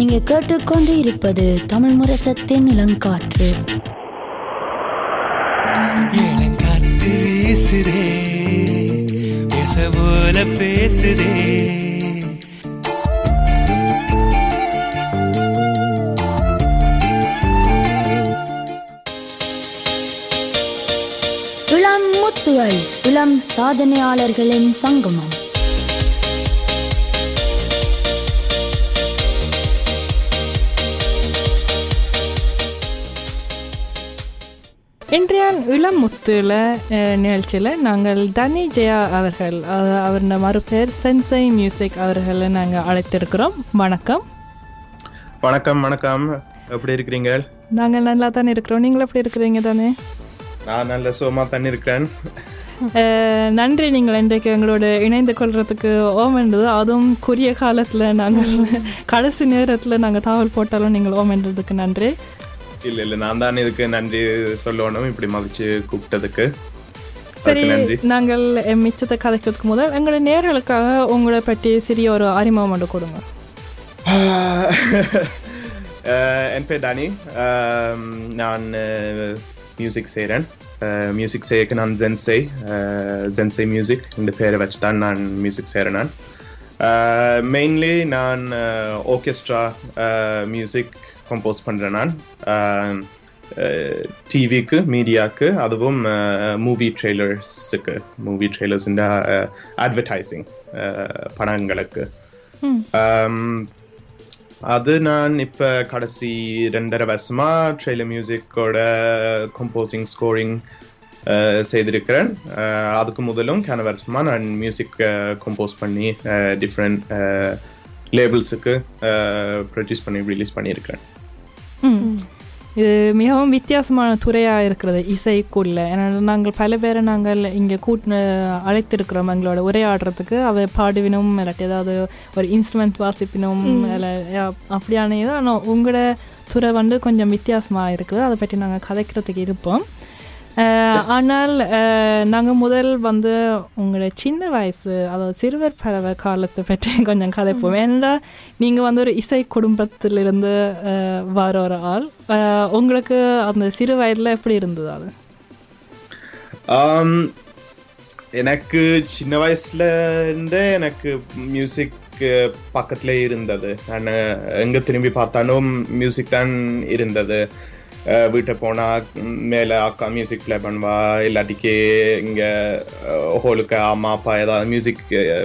நீங்க கேட்டுக்கொண்டு இருப்பது தமிழ் முரசத்தின் இளங்காற்று. இளங்காத்து வீசுதே பேச போல பேசுதே. இளம் முத்துகள் இளம் சாதனையாளர்களின் சங்கமம். இன்றைய இளம் முத்துல நிகழ்ச்சியில் நாங்கள் தனி ஜெயா அவர்கள் அஹ், அவருடைய மறுபெயர் சென்சை மியூசிக் அவர்களை நாங்கள் அழைத்திருக்கிறோம். வணக்கம். வணக்கம் வணக்கம். எப்படி இருக்கிறீங்க? நாங்கள் நல்லா தானே இருக்கிறோம். நீங்கள் எப்படி இருக்கிறீங்க தானே? நான் நல்ல சுகமா தண்ணி இருக்கிறேன். நன்றி. நீங்கள் இன்றைக்கு எங்களோட இணைந்து கொள்றதுக்கு ஓமென்றது அதுவும் குறுகிய காலத்தில் நாங்கள் கடைசி நேரத்தில் நாங்கள் தகவல் போட்டாலும் நீங்கள் ஓமென்றதுக்கு நன்றி. இல்ல இல்ல நான் தான் இதுக்கு நன்றி சொல்லணும். இப்படி மதிச்சு கூப்பிட்டதுக்கு. சரி நாங்கள் மிச்சத்தை கதைக்கிறதுக்கு முதல் எங்களுடைய நேர்களுக்காக உங்களை பற்றி சிறிய ஒரு அறிமுகம் மட்டும் கொடுங்க. என் பேர் டானி. நான் மியூசிக் செய்கிறேன் மியூசிக் செய்யக்கு நான் ஜென்சை ஜென்சை மியூசிக் இந்த பேரை வச்சு தான் நான். மியூசிக் செய்கிறேன் நான் மெயின்லி நான் ஆர்கெஸ்ட்ரா மியூசிக் கம்போஸ் பண்ணுறேன் நான். டிவிக்கு மீடியாவுக்கு அதுவும் மூவி ட்ரெய்லர்ஸுக்கு மூவி ட்ரெய்லர்ஸ் இந்த அட்வர்டைசிங் படங்களுக்கு. அது நான் இப்ப கடைசி ரெண்டரை வருஷமா ட்ரெய்லர் மியூசிக்கோட கம்போசிங் ஸ்கோரிங் செய்திருக்கிறேன். அதுக்கு முதலும் கேன வருஷமா நான் மியூசிக் கம்போஸ் பண்ணி டிஃப்ரெண்ட் லேபிள்ஸுக்கு ப்ரொடியூஸ் பண்ணி ரிலீஸ் பண்ணியிருக்கிறேன். ம். இது மிகவும் வித்தியாசமான துறையாக இருக்கிறது இசைக்குள்ள ஏன்னா நாங்கள் பல பேரை நாங்கள் இங்கே கூட்டு அழைத்திருக்கிறோம் எங்களோட உரையாடுறதுக்கு. அவை பாடுவினும் இல்லாட்டி ஏதாவது ஒரு இன்ஸ்ட்ருமெண்ட் வாசிப்பினும் இல்லை அப்படியான இது ஆனால் உங்களோட துறை வந்து கொஞ்சம் வித்தியாசமாக இருக்குது. அதை பற்றி நாங்கள் கதைக்கிறதுக்கு இருப்போம். ஆனால் நாங்கள் முதல் வந்து உங்களோட சின்ன வயசு அதாவது சிறுவர் பறவை காலத்தை பற்றி கொஞ்சம் கதைப்போம். ஏன்னா நீங்கள் வந்து ஒரு இசை குடும்பத்திலிருந்து வர ஒரு ஆள். உங்களுக்கு அந்த சிறு வயதில் எப்படி இருந்தது அது? எனக்கு சின்ன வயசுல இருந்தே எனக்கு மியூசிக் பக்கத்துல இருந்தது. நான் எங்க திரும்பி பார்த்தாலும் மியூசிக் தான் இருந்தது. வீட்டை போனா ம், மேல அக்கா மியூசிக் ப்ளே பண்ணுவா இல்லாட்டிக்கு இங்க ஹோலுக்கு அம்மா அப்பா ஏதாவது மியூசிக்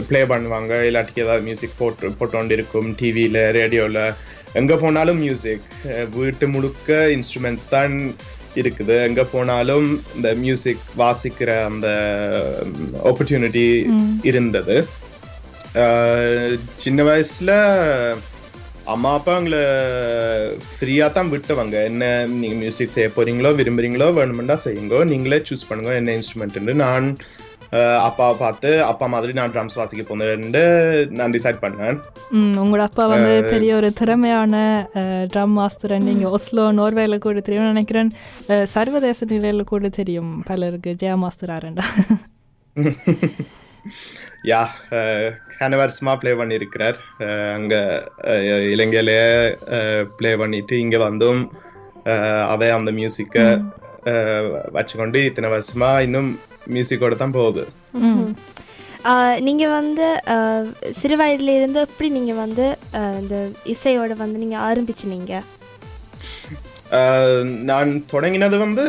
ப்ளே பண்ணுவாங்க இல்லாட்டிக்கு ஏதாவது மியூசிக் போட்டு போட்டோண்டு இருக்கும் டிவியில ரேடியோல எங்க போனாலும் மியூசிக் வீட்டு முழுக்க இன்ஸ்ட்ருமெண்ட்ஸ் தான் இருக்குது. எங்க போனாலும் இந்த மியூசிக் வாசிக்கிற அந்த ஆப்பர்ச்சுனிட்டி இருந்தது. சின்ன வயசுல அம்மா அப்பா எங்களை ஃப்ரீயா தான் விட்டவங்க. என்ன நீங்க மியூசிக் செய்ய போறீங்களோ விரும்புறீங்களோ வேணுமெண்டா செய்யுங்க. நீங்களே சூஸ் பண்ணுங்க என்ன இன்ஸ்ட்ருமெண்ட் நான் அப்பாவை பார்த்து அப்பா மாதிரி நான் ட்ரம்ஸ் வாசிக்க போனேன்னு நான் டிசைட் பண்ணேன். உங்களோட அப்பா வந்து பெரிய ஒரு திறமையான ட்ரம் மாஸ்டர் நீங்கள் ஒஸ்லோ நோர்வேல கூட தெரியும் நினைக்கிறேன். சர்வதேச நிலையில் கூட தெரியும் பலருக்கு. ஜெயா மாஸ்டர் ஆரண்டா யா கன வருஷமா ப்ளே பண்ணியிருக்கிறார் அஹ் அங்க அஹ் இலங்கையிலே ப்ளே பண்ணிட்டு இங்க வந்தும் அதே அந்த மியூசிக்கை வச்சுக்கொண்டு இத்தனை வருஷமா இன்னும் மியூசிக்கோட தான் போகுது. ஆஹ் நீங்க வந்து சிறு வயதுல இருந்து எப்படி நீங்க வந்து இந்த இசையோட வந்து நீங்க ஆரம்பிச்சினீங்க? அஹ் நான் தொடங்கினது வந்து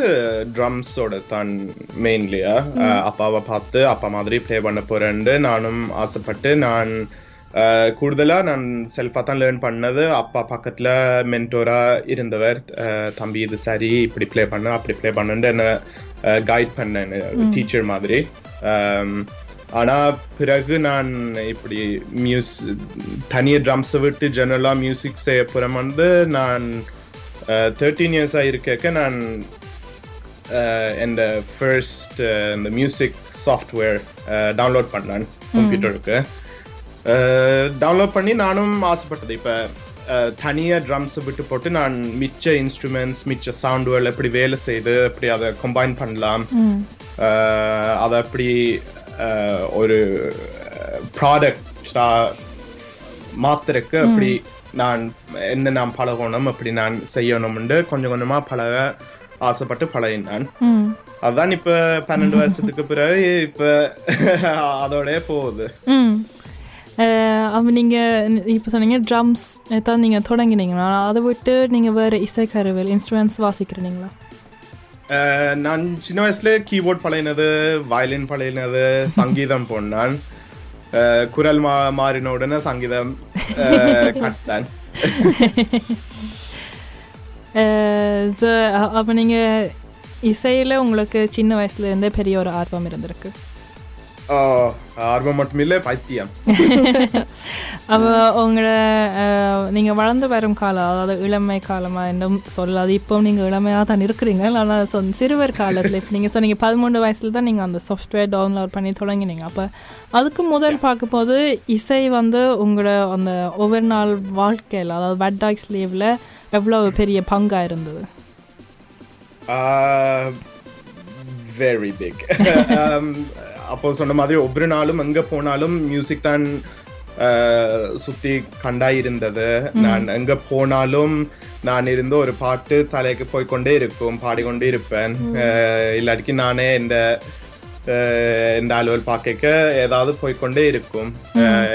ட்ரம்ஸோட தான் மெயின்லியா அப்பாவை பார்த்து அப்பா மாதிரி ப்ளே பண்ண போறேன்னு நானும் ஆசைப்பட்டு நான் அஹ், கூடுதலா நான் செல்ஃபா தான் லேர்ன் பண்ணது. அப்பா பக்கத்துல மென்டோரா இருந்தவர் தம்பி இது சரி இப்படி ப்ளே பண்ண அப்படி ப்ளே பண்ணுன்னு என்ன கைட் பண்ணேன் டீச்சர் மாதிரி. அம், ஆனா பிறகு நான் இப்படி மியூஸ் தனியாக ட்ரம்ஸை விட்டு ஜெனரலா மியூசிக் செய்ய போறேன் வந்து நான் தேர்ட்டீன் இயர்ஸாக இருக்க நான் அஹ், இந்த ஃபர்ஸ்ட் இந்த மியூசிக் சாஃப்ட்வேர் டவுன்லோட் பண்ணேன் கம்ப்யூட்டருக்கு டவுன்லோட் பண்ணி நானும் ஆசைப்பட்டது. இப்போ தனியாக ட்ரம்ஸை விட்டு போட்டு நான் மிச்ச இன்ஸ்ட்ருமெண்ட்ஸ் மிச்ச சவுண்டுகள் எப்படி வேலை செய்து எப்படி அதை கம்பைன் பண்ணலாம். அதை எப்படி அஹ், ஒரு ப்ராடக்டாக மாத்திரக்கு அப்படி நான் என்ன நான் பழகணும் அப்படி நான் செய்யணும்னு கொஞ்சம் கொஞ்சமா பழக ஆசைப்பட்டு பழகினான் அதான் இப்ப பன்னெண்டு வருஷத்துக்கு பிறகு இப்ப அதோடய போகுது. அப்ப நீங்கள் இப்போ சொன்னீங்க ட்ரம்ஸ் தான் நீங்கள் தொடங்கினீங்களா? அதை விட்டு நீங்கள் வேறு இசைக்கருவிகள் இன்ஸ்ட்ருமெண்ட்ஸ் வாசிக்கிறீங்களா? நான் சின்ன வயசுல கீபோர்ட் பழையினது வயலின் பழையினது சங்கீதம் போனான். குரல் மா மாறின உடனே சங்கீதம் கட்டான் அப்போ நீங்கள் இசையில் உங்களுக்கு சின்ன வயசுலேருந்தே பெரிய ஒரு ஆர்வம் இருந்திருக்கு ஆர்வம் மட்டும் இல்ல பைத்தியம். அப்போ உங்களோட நீங்கள் வளர்ந்து வரும் காலம் அதாவது இளமை காலமாக என்றும் சொல்லாது இப்போ நீங்கள் இளமையாக தான் இருக்கிறீங்க. ஆனால் சொ சிறுவர் காலத்தில் இப்போ நீங்கள் சொன்னீங்க பதிமூணு வயசில் தான் நீங்கள் அந்த சாஃப்ட்வேர் டவுன்லோட் பண்ணி தொடங்கினீங்க. அப்போ அதுக்கு முதல் பார்க்கும்போது இசை வந்து உங்களோட அந்த ஒவ்வொரு நாள் வாழ்க்கையில் அதாவது வெட்டாக்ஸ் லீவில் எவ்வளோ பெரிய பங்காக இருந்தது? வெரி பிக் அப்போ சொன்ன மாதிரி ஒவ்வொரு நாளும் எங்க போனாலும் மியூசிக் தான் ஆஹ் சுத்தி கண்டா இருந்தது. நான் எங்க போனாலும் நான் இருந்த ஒரு பாட்டு தலைக்கு போய் கொண்டே இருக்கும் பாடிக்கொண்டே இருப்பேன். இல்லாட்டிக்கு நானே இந்த இந்த அலுவல் பார்க்க ஏதாவது போய்க்கொண்டே இருக்கும்.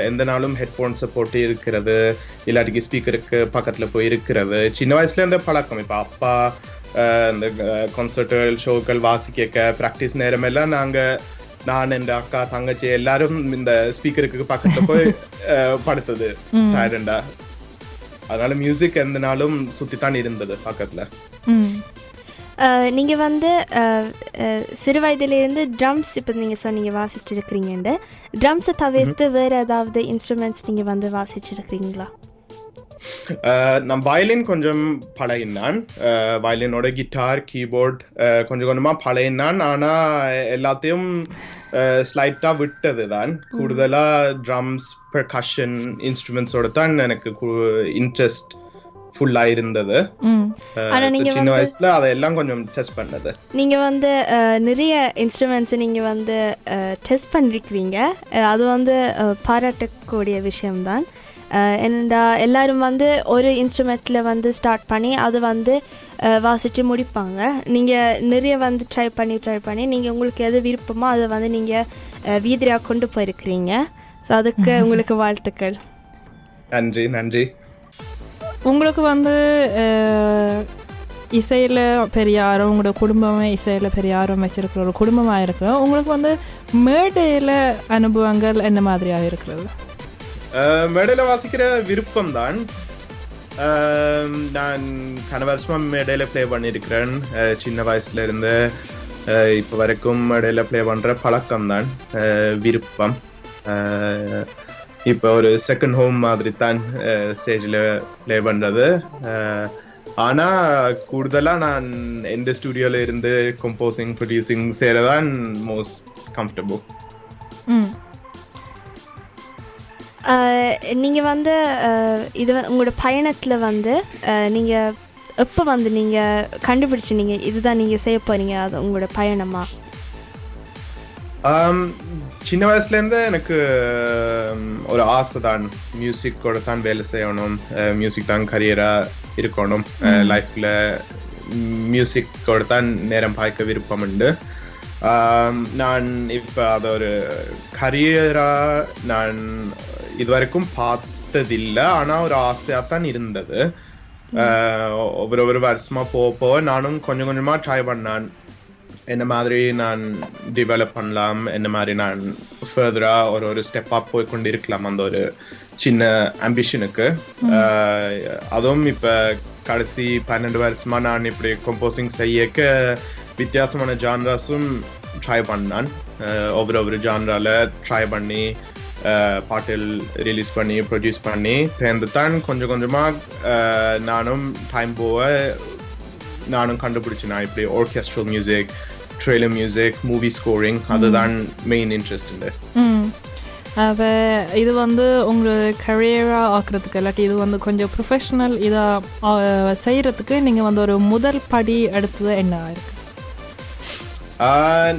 எந்த நாளும் ஹெட்ஃபோன்ஸை போட்டு இருக்கிறது இல்லாட்டிக்கு ஸ்பீக்கருக்கு பக்கத்துல போய் இருக்கிறது. சின்ன வயசுல இருந்த பழக்கம். இப்ப அப்பா இந்த கான்சர்ட்டுகள் ஷோக்கள் வாசிக்க ப்ராக்டிஸ் நேரம் எல்லாம் நாங்க நான் என் அக்கா தங்கச்சி எல்லாரும் இந்த ஸ்பீக்கருக்கு பக்கத்துல போய் படுத்தது டயர்டா அதனால மியூசிக் எந்த நாளும் சுத்தித்தான் இருந்தது பக்கத்துல நீங்கள் வந்து சிறு வயதிலேருந்து ட்ரம்ஸ் இப்போ நீங்கள் சொன்னீங்க வாசிச்சிருக்கிறீங்கன்ட்டு ட்ரம்ஸை தவிர்த்து வேறு ஏதாவது இன்ஸ்ட்ருமெண்ட்ஸ் நீங்கள் வந்து வாசிச்சிருக்கிறீங்களா நான் வயலின் கொஞ்சம் பழகினான் ஆஹ் வயலினோட கிட்டார் கீபோர்ட் கொஞ்சம் கொஞ்சமா பழகினான் ஆனா எல்லாத்தையும் ஸ்லைட்டா விட்டது தான் கூடுதலா ட்ரம்ஸ் பெர்கஷன் இன்ஸ்ட்ருமெண்ட்ஸோட தான் எனக்கு இன்ட்ரெஸ்ட் ஃபுல்லா இருந்தது. ஆனா நீங்க சின்ன வயசுல அதெல்லாம் கொஞ்சம் டெஸ்ட் பண்ணது. நீங்கள் வந்து நிறைய இன்ஸ்ட்ருமெண்ட்ஸை நீங்கள் வந்து டெஸ்ட் பண்ணிருக்கிறீங்க. அது வந்து பாராட்டக்கூடிய விஷயம்தான். என்னடா எல்லாரும் வந்து ஒரு இன்ஸ்ட்ருமெண்ட்டில் வந்து ஸ்டார்ட் பண்ணி அது வந்து வாசித்து முடிப்பாங்க. நீங்கள் நிறைய வந்து ட்ரை பண்ணி ட்ரை பண்ணி நீங்கள் உங்களுக்கு எது விருப்பமோ அதை வந்து நீங்கள் வீதியாக கொண்டு போயிருக்கிறீங்க. ஸோ அதுக்கு உங்களுக்கு வாழ்த்துக்கள். நன்றி நன்றி. உங்களுக்கு வந்து இசையில் பெரிய ஆர்வம் உங்களோட குடும்பமே இசையில் பெரிய ஆர்வம் வச்சிருக்கிற ஒரு குடும்பமாக இருக்கிறோம் உங்களுக்கு வந்து மேடையில் அனுபவங்கள் என்ன மாதிரியாக இருக்கிறது? மேடையில் வாசிக்கிற விருப்பம் தான் நான் கன வருஷமாக மேடையில் ப்ளே பண்ணியிருக்கிறேன் சின்ன வயசுல இருந்து இப்போ வரைக்கும் மேடையில் ப்ளே பண்ணுற பழக்கம் தான் விருப்பம் இப்போ ஒரு செகண்ட் ஹோம் மாதிரி தான் ஸ்டேஜில் ப்ளே பண்ணுறது ஆனால் கூடுதலாக நான் எந்த ஸ்டுடியோவில் இருந்து கம்போசிங் ப்ரொடியூசிங் செய்கிறதான் மோஸ்ட் கம்ஃபர்டபுள் ம் நீங்கள் வந்து இது உங்களோட பயணத்தில் வந்து நீங்கள் எப்போ வந்து நீங்கள் கண்டுபிடிச்சி நீங்கள் இதுதான் நீங்கள் செய்ய போகிறீங்க அது உங்களோட பயணமா? ஆம், சின்ன வயசுல இருந்து எனக்கு ஒரு ஆசை தான். மியூசிக்கோட தான் வேலை செய்யணும் மியூசிக் தான் கரியரா இருக்கணும். லைஃப்ல மியூசிக்கோட தான் நேரம் பாய்க்க விருப்பம் உண்டு. நான் இப்போ அதை ஒரு கரியரா நான் இதுவரைக்கும் பார்த்ததில்லை. ஆனா ஒரு ஆசையா தான் இருந்தது. ஒவ்வொரு ஒரு வருஷமா போக போக நானும் கொஞ்சம் கொஞ்சமா ட்ரை பண்ணான். என்ன மாதிரி நான் டெவலப் பண்ணலாம்? என்ன மாதிரி நான் ஃபர்தரா ஒரு ஒரு ஸ்டெப் அப் போய் கொண்டு இருக்கலாம் அந்த ஒரு சின்ன அம்பிஷனுக்கு அதுவும் இப்ப கடைசி பன்னெண்டு வருஷமா நான் இப்படி கம்போசிங் செய்யக்க வித்தியாசமான ஜான்ராஸும் ட்ரை பண்ணான். ஒவ்வொரு ஒவ்வொரு ஜான்ரால ட்ரை பண்ணி பாட்டில் ரிலீஸ் பண்ணி ப்ரொடியூஸ் பண்ணி சேர்ந்து தான் கொஞ்சம் கொஞ்சமா அஹ் நானும் டைம் போக நானும் கண்டுபிடிச்சேன் நான் இப்படி orchestral music trailer music movie scoring அதுதான் மெயின் இன்ட்ரெஸ்ட் அவ இது வந்து உங்களோட கரியராக ஆக்குறதுக்கு இல்லாட்டி இது வந்து கொஞ்சம் ப்ரொஃபஷ்னல் இதாக செய்கிறதுக்கு நீங்கள் வந்து ஒரு முதல் படி எடுத்தது என்ன இருக்கு ஆஹ்,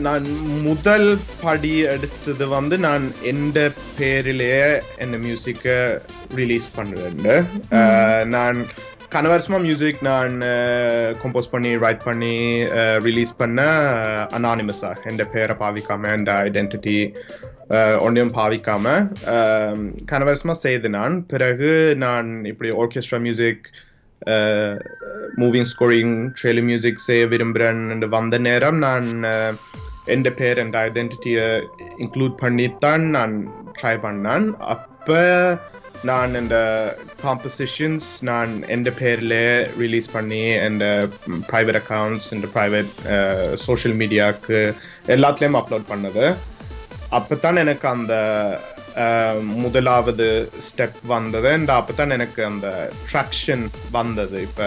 நான் முதல் படி எடுத்தது வந்து நான் எந்த பேரிலேயே என் மியூசிக்கை ரிலீஸ் பண்ணுறேன் நான் கனவரசமா மியூசிக் நான் கம்போஸ் பண்ணி ரைட் பண்ணி ரிலீஸ் பண்ண அனானிமஸா என் பேரை பாவிக்காம எந்த ஐடென்டிட்டி ஒன்றையும் பாவிக்காம கனவரசமா செய்து நான் பிறகு நான் இப்படி orchestra music moving scoring trailer music செய்ய விரும்புகிறேன் வந்த நேரம் நான் எந்த பேர் என் ஐடென்டிட்டியை இன்க்ளூட் பண்ணித்தான் நான் ட்ரை பண்ணேன் அப்போ நான் இந்த காம்போசிஷன்ஸ் நான் எந்த பேரில் ரிலீஸ் பண்ணி இந்த ப்ரைவேட் அக்கௌண்ட்ஸ் இந்த ப்ரைவேட் சோஷியல் மீடியாவுக்கு எல்லாத்துலேயும் அப்லோட் பண்ணது அப்போ தான் எனக்கு அந்த முதலாவது ஸ்டெப் வந்தது அண்ட் அப்பதான் எனக்கு அந்த ட்ராக்ஷன் வந்தது இப்ப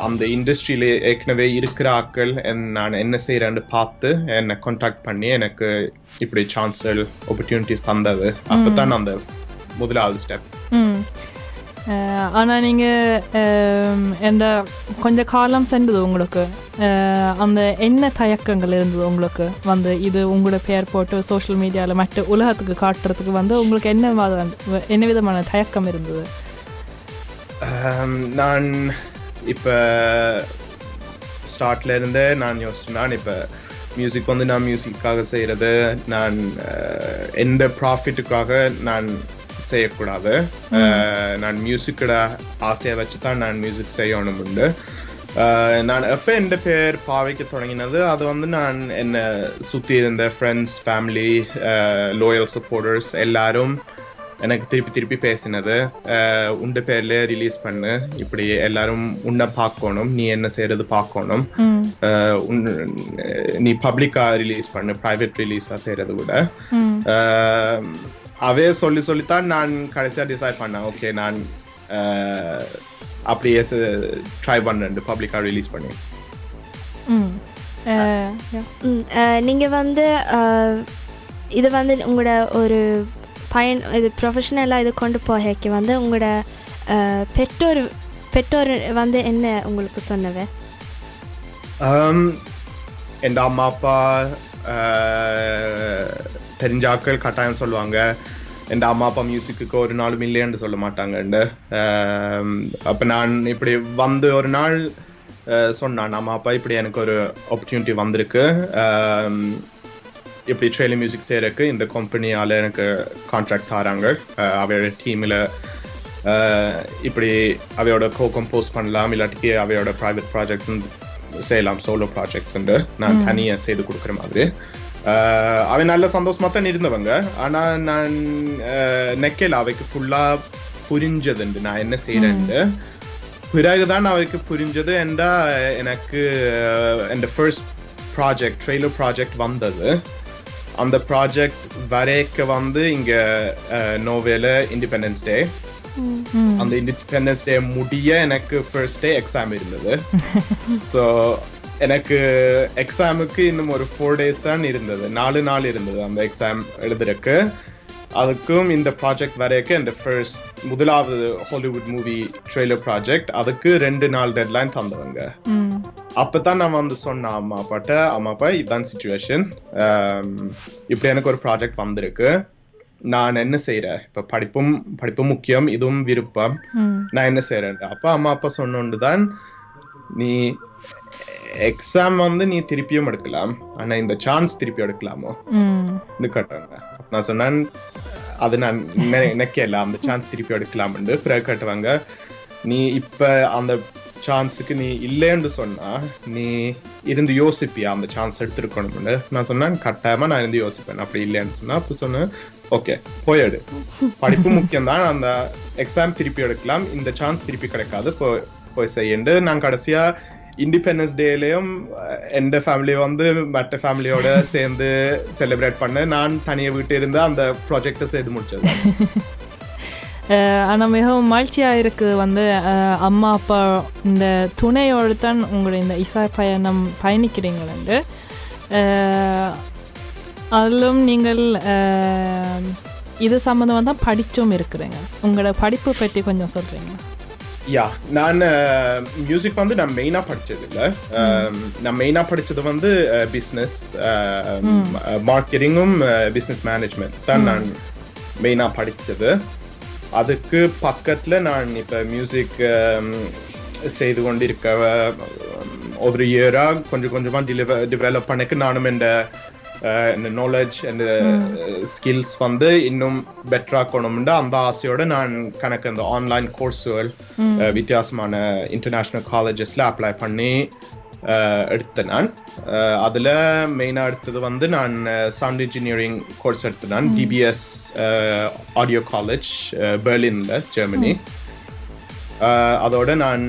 அந்த இண்டஸ்ட்ரியில ஏற்கனவே இருக்கிற ஆட்கள் என்- நான் என்ன செய்யறேன்னு பார்த்து என்னை கான்டாக்ட் பண்ணி எனக்கு இப்படி சான்சல் ஆப்பர்ச்சுனிட்டிஸ் தந்தது அப்பதான் அந்த முதலாவது ஸ்டெப் ஆனால் நீங்கள் எந்த கொஞ்ச காலம் சென்றது உங்களுக்கு அந்த என்ன தயக்கங்கள் இருந்தது உங்களுக்கு வந்து இது உங்களோட பெயர் போட்டு சோஷியல் மீடியாவில் மற்ற உலகத்துக்கு காட்டுறதுக்கு வந்து உங்களுக்கு என்ன மாதிரி- என்ன விதமான தயக்கம் இருந்தது நான் இப்போ ஸ்டார்ட்ல இருந்தே நான் யோசிச்சேன் நான் இப்போ மியூசிக் வந்து நான் மியூசிக்காக செய்கிறது நான் எந்த ப்ராஃபிட்டுக்காக நான் செய்யக்கூடாது. நான் மியூசிக்கோட ஆசையை வச்சு தான் நான் மியூசிக் செய்யணும் உண்டு. நான் எப்போ எந்த பேர் பாவைக்க தொடங்கினது அது வந்து நான் என்னை சுற்றி இருந்த ஃப்ரெண்ட்ஸ் ஃபேமிலி லோயல் சப்போர்ட்டர்ஸ் எல்லாரும் எனக்கு திருப்பி திருப்பி பேசினது. உண்ட பேர்ல ரிலீஸ் பண்ணு. இப்படி எல்லாரும் உன்னை பார்க்கணும் நீ என்ன செய்யறது பார்க்கணும். நீ பப்ளிக்கா ரிலீஸ் பண்ணு ப்ரைவேட் ரிலீஸா செய்யறது விட. அவே சொல்லி சொல்லித்தான் நான் கடைசியா டிசைட் பண்ணேன். ஓகே நான் அப்படியே ட்ரை பண்ணேன். பப்ளிக்கா ரிலீஸ் பண்ணி. ம். அஹ், yeah. ம், அஹ், நீங்க வந்து இது வந்து உங்களோட ஒரு பயன் இது ப்ரொஃபஷனலாக இது கொண்டு போகைக்கு வந்து உங்களோட பெற்றோர் பெற்றோர் வந்து என்ன உங்களுக்கு சொன்னவ Um, என் அம்மா அப்பா தெரிஞ்ச ஆட்கள் கட்டாயம் சொல்லுவாங்க. என் அம்மா அப்பா மியூசிக்கு ஒரு நாளும் இல்லைன்னு சொல்ல மாட்டாங்கண்டு அப்ப நான் இப்படி வந்து ஒரு நாள் சொன்னான் அம்மா அப்பா இப்படி எனக்கு ஒரு ஆப்பர்ச்சுனிட்டி வந்திருக்கு. இப்படி ட்ரெயிலர் மியூசிக் செய்யறதுக்கு இந்த கம்பெனியால எனக்கு கான்ட்ராக்ட் தராங்க. அவையோட டீமில் இப்படி அவையோட கோ கம்போஸ் பண்ணலாம் இல்லாட்டிக்கு அவையோட ப்ரைவேட் ப்ராஜெக்ட்ஸ் செய்யலாம் சோலோ ப்ராஜெக்ட்ஸ் நான் தனியா செய்து கொடுக்குற மாதிரி. அவன் நல்ல சந்தோஷமா தான் இருந்தவங்க. ஆனா நான் நெக்கையில் அவைக்கு ஃபுல்லா புரிஞ்சதுண்டு. நான் என்ன செய்யறேன்னு பிறகுதான் அவருக்கு புரிஞ்சது. என்றா எனக்கு என் ஃபர்ஸ்ட் ப்ராஜெக்ட் ட்ரெய்லர் ப்ராஜெக்ட் வந்தது. அந்த ப்ராஜெக்ட் வரைக்க வந்து இங்க நோவேல இண்டிபெண்டன்ஸ் டே அந்த இண்டிபெண்டன்ஸ் டே முடிய எனக்கு ஃபர்ஸ்ட் டே எக்ஸாம் இருந்தது. ஸோ எனக்கு எக்ஸாமுக்கு இன்னும் ஒரு ஃபோர் டேஸ் தான் இருந்தது. நாலு நாள் இருந்தது அந்த எக்ஸாம் எழுதுறதுக்கு. அதுக்கும் இந்த ப்ராஜெக்ட் வரைக்கும் இந்த ஃபர்ஸ்ட் முதலாவது ஹாலிவுட் மூவி ட்ரெய்லர் ப்ராஜெக்ட் அதுக்கு ரெண்டு நாள் டெட்லைன் தந்தவங்க. அப்பதான் நான் வந்து சொன்னேன் அம்மா அப்பாட்ட அம்மா அப்பா இதுதான் சுச்சுவேஷன் இப்படி எனக்கு ஒரு ப்ராஜெக்ட் வந்திருக்கு. நான் என்ன செய்யறேன் இப்ப படிப்பும் படிப்பும் முக்கியம் இதுவும் விருப்பம். நான் என்ன செய்யறேன் அப்பா அம்மா அப்பா சொன்னோண்டு தான் நீ எக்ஸாம் வந்து நீ திருப்பியும் எடுக்கலாம். ஆனா இந்த சான்ஸ் திருப்பி எடுக்கலாமோ? கேட்டாங்க நான் சொன்னேன் அது நான் நினை- நினைக்கல. அந்த சான்ஸ் திருப்பி எடுக்கலாம்னு பிறகு கேட்டுவாங்க நீ இப்ப அந்த சான்ஸுக்கு நீ இல்லைன்னு சொன்னா நீ இருந்து யோசிப்பியா அந்த சான்ஸ் எடுத்துருக்கணும்னு? நான் சொன்னேன் கட்டாயமா நான் இருந்து யோசிப்பேன். அப்படி இல்லைன்னு சொன்னா அப்ப சொன்னேன் ஓகே போயிடு படிப்பு முக்கியம் தான் அந்த எக்ஸாம் திருப்பி எடுக்கலாம். இந்த சான்ஸ் திருப்பி கிடைக்காது. போய் போய் செய்யுண்டு. நான் கடைசியா இண்டிபெண்டன்ஸ் டேலையும் எந்த ஃபேமிலி வந்து மற்ற ஃபேமிலியோட சேர்ந்து செலிப்ரேட் பண்ண. நான் தனியாக வீட்டு இருந்து அந்த ப்ராஜெக்டை செய்து முடிச்சது. ஆனால் மிகவும் மகிழ்ச்சியாக இருக்குது வந்து அம்மா அப்பா இந்த துணையோடு தான் உங்களுடைய இந்த இசா பயணம் பயணிக்கிறீங்களு அதிலும் நீங்கள் இது சம்மந்தமாக தான் படித்தும் இருக்கிறீங்க. உங்களோட படிப்பு பற்றி கொஞ்சம் சொல்கிறீங்க யா நான் மியூசிக் வந்து நான் மெயினா படிச்சது இல்ல அஹ், நான் மெயினா படிச்சது வந்து பிசினஸ் மார்க்கெட்டிங்கும் பிசினஸ் மேனேஜ்மெண்ட் தான் நான் மெயினா படிச்சது. அதுக்கு பக்கத்துல நான் இப்ப மியூசிக் செய்து கொண்டிருக்க அஹ், ஒரு இயரா கொஞ்சம் கொஞ்சமா டெவலப் பண்ணக்கு நானும் இந்த அஹ், இந்த நாலேஜ் அந்த ஸ்கில்ஸ் வந்து இன்னும் பெட்டராக்கணும்னு அந்த ஆசையோட நான் கணக்கு அந்த ஆன்லைன் கோர்ஸுகள் வித்தியாசமான இன்டர்நேஷ்னல் காலேஜஸ்ல அப்ளை பண்ணி அஹ், எடுத்தேன் நான். அஹ், அதுல மெயினா எடுத்தது வந்து நான் சவுண்ட் இன்ஜினியரிங் கோர்ஸ் எடுத்தேன் நான். டிபிஎஸ் ஆடியோ காலேஜ் பெர்லின்ல ஜெர்மனி அதோட நான்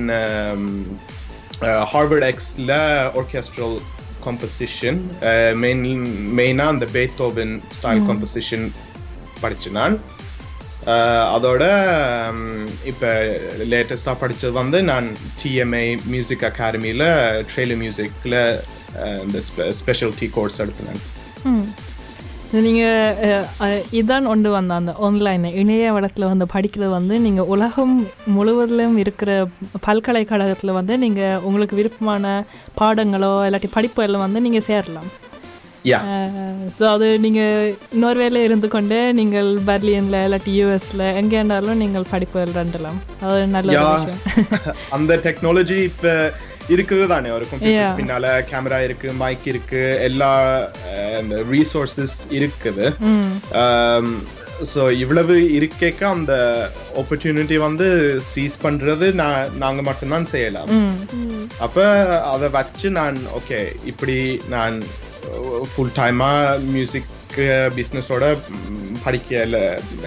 ஹார்வர்ட் எக்ஸ்ல ஆர்கெஸ்ட்ரல் காம்போசிஷன் மெயின் மெயினாக அந்த பேத்தோபன் ஸ்டைல் காம்போசிஷன் படித்தேன் நான். அஹ், அதோட ம், இப்போ லேட்டஸ்டாக படித்தது வந்து நான் டிஎம்ஐ மியூசிக் அகாடமியில் ட்ரெயிலர் மியூசிக்கில் இந்த ஸ்பெஷாலிட்டி கோர்ஸ் எடுத்தேன் நீங்கள் இதான் கொண்டு வந்த அந்த ஆன்லைன் இணைய வளத்தில் வந்து படிக்கிறது வந்து நீங்கள் உலகம் முழுவதிலும் இருக்கிற பல்கலைக்கழகத்தில் வந்து நீங்கள் உங்களுக்கு விருப்பமான பாடங்களோ இல்லாட்டி படிப்புகளில் வந்து நீங்கள் சேரலாம். ஸோ அது நீங்கள் நோர்வேல இருந்து கொண்டு நீங்கள் பெர்லியனில் இல்லாட்டி யூஎஸில் எங்கே இருந்தாலும் நீங்கள் படிப்புகள் ரெண்டலாம். அது நல்ல விஷயம். அந்த டெக்னாலஜி இப்ப இருக்குது தானே ஒரு. கம்ப்யூட்டர் பின்னால கேமரா இருக்கு மைக் இருக்கு எல்லா ரீசோர்சஸ் இருக்குது. ஸோ இவ்வளவு இருக்கேக்க அந்த ஆப்பர்ச்சுனிட்டி வந்து சீஸ் பண்றது நான் நாங்க மட்டும்தான் செய்யலாம். அப்ப அதை வச்சு நான் ஓகே இப்படி நான் ஃபுல் டைமா மியூசிக் பிஸ்னஸோட படிக்கல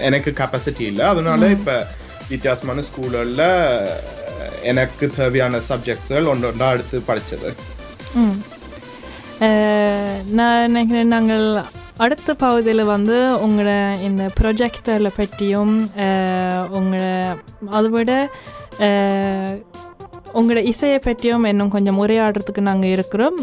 எனக்கு கெப்பாசிட்டி இல்லை. அதனால இப்ப வித்தியாசமான ஸ்கூல்களில் எனக்கு தேவையான சப்ஜெக்ட்ஸ்கள் ஒன்று ஒன்றா எடுத்து படித்தது நான் நினைக்கிறேன் நாங்கள் அடுத்த பகுதியில் வந்து உங்களோட இந்த ப்ரொஜெக்டில் பற்றியும் உங்களை அதை விட உங்களோட இசையை பற்றியும் இன்னும் கொஞ்சம் உரையாடுறதுக்கு நாங்கள் இருக்கிறோம்.